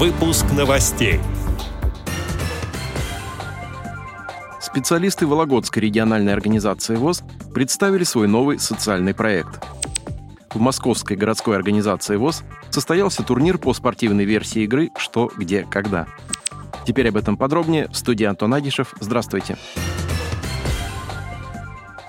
Выпуск новостей. Специалисты Вологодской региональной организации ВОЗ представили свой новый социальный проект. В Московской городской организации ВОЗ состоялся турнир по спортивной версии игры «Что, где, когда». Теперь об этом подробнее в студии Антон Агишев. Здравствуйте. Здравствуйте.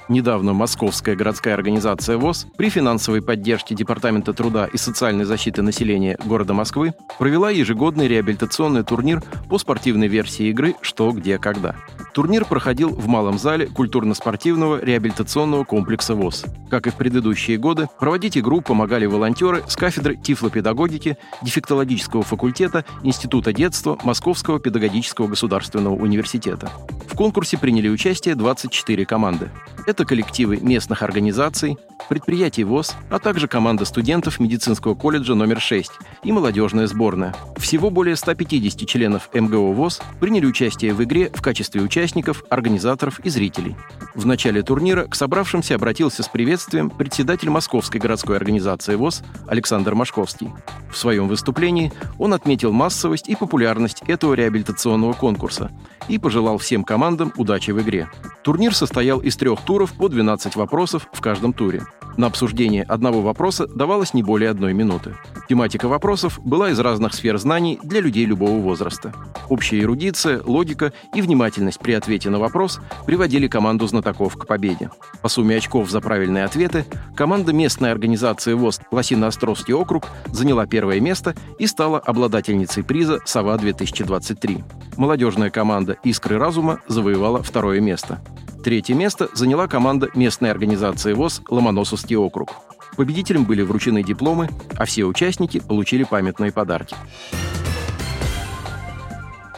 Недавно Московская городская организация ВОЗ при финансовой поддержке Департамента труда и социальной защиты населения города Москвы провела ежегодный реабилитационный турнир по спортивной версии игры «Что, где, когда». Турнир проходил в малом зале культурно-спортивного реабилитационного комплекса ВОЗ. Как и в предыдущие годы, проводить игру помогали волонтеры с кафедры тифлопедагогики, дефектологического факультета Института детства Московского педагогического государственного университета. В конкурсе приняли участие 24 команды. Это коллективы местных организаций, предприятий ВОЗ, а также команда студентов медицинского колледжа номер 6 и молодежная сборная. Всего более 150 членов МГО ВОЗ приняли участие в игре в качестве участников, организаторов и зрителей. В начале турнира к собравшимся обратился с приветствием председатель Московской городской организации ВОЗ Александр Машковский. В своем выступлении он отметил массовость и популярность этого реабилитационного конкурса и пожелал всем командам удачи в игре. Турнир состоял из трех туров по 12 вопросов в каждом туре. На обсуждение одного вопроса давалось не более одной минуты. Тематика вопросов была из разных сфер знаний для людей любого возраста. Общая эрудиция, логика и внимательность при ответе на вопрос приводили команду знатоков к победе. По сумме очков за правильные ответы команда местной организации ВОЗ Лосино-Островский округ заняла первое место и стала обладательницей приза «Сова-2023». Молодежная команда «Искры разума» завоевала второе место. Третье место заняла команда местной организации ВОЗ «Ломоносовский округ». Победителям были вручены дипломы, а все участники получили памятные подарки.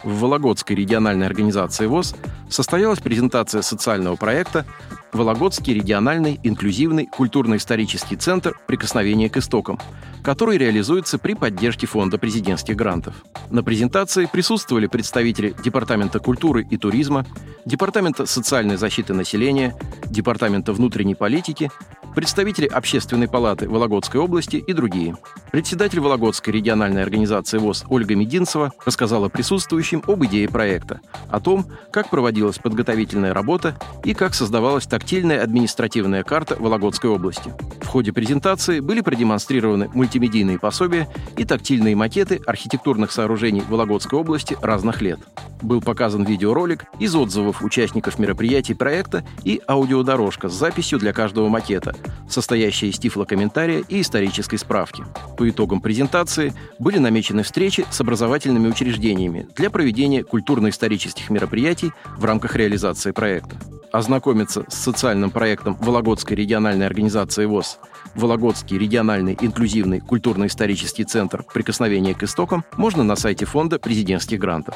В Вологодской региональной организации ВОЗ состоялась презентация социального проекта Вологодский региональный инклюзивный культурно-исторический центр «Прикосновение к истокам», который реализуется при поддержке Фонда президентских грантов. На презентации присутствовали представители Департамента культуры и туризма, Департамента социальной защиты населения, Департамента внутренней политики, представители Общественной палаты Вологодской области и другие. Председатель Вологодской региональной организации ВОЗ Ольга Мединцева рассказала присутствующим об идее проекта, о том, как проводилась подготовительная работа и как создавалась тактильная административная карта Вологодской области. В ходе презентации были продемонстрированы мультимедийные пособия и тактильные макеты архитектурных сооружений Вологодской области разных лет. Был показан видеоролик из отзывов участников мероприятий проекта и аудиодорожка с записью для каждого макета, состоящая из тифлокомментария и исторической справки. По итогам презентации были намечены встречи с образовательными учреждениями для проведения культурно-исторических мероприятий в рамках реализации проекта. Ознакомиться с социальным проектом Вологодской региональной организации ВОЗ Вологодский региональный инклюзивный культурно-исторический центр «Прикосновение к истокам» можно на сайте Фонда президентских грантов.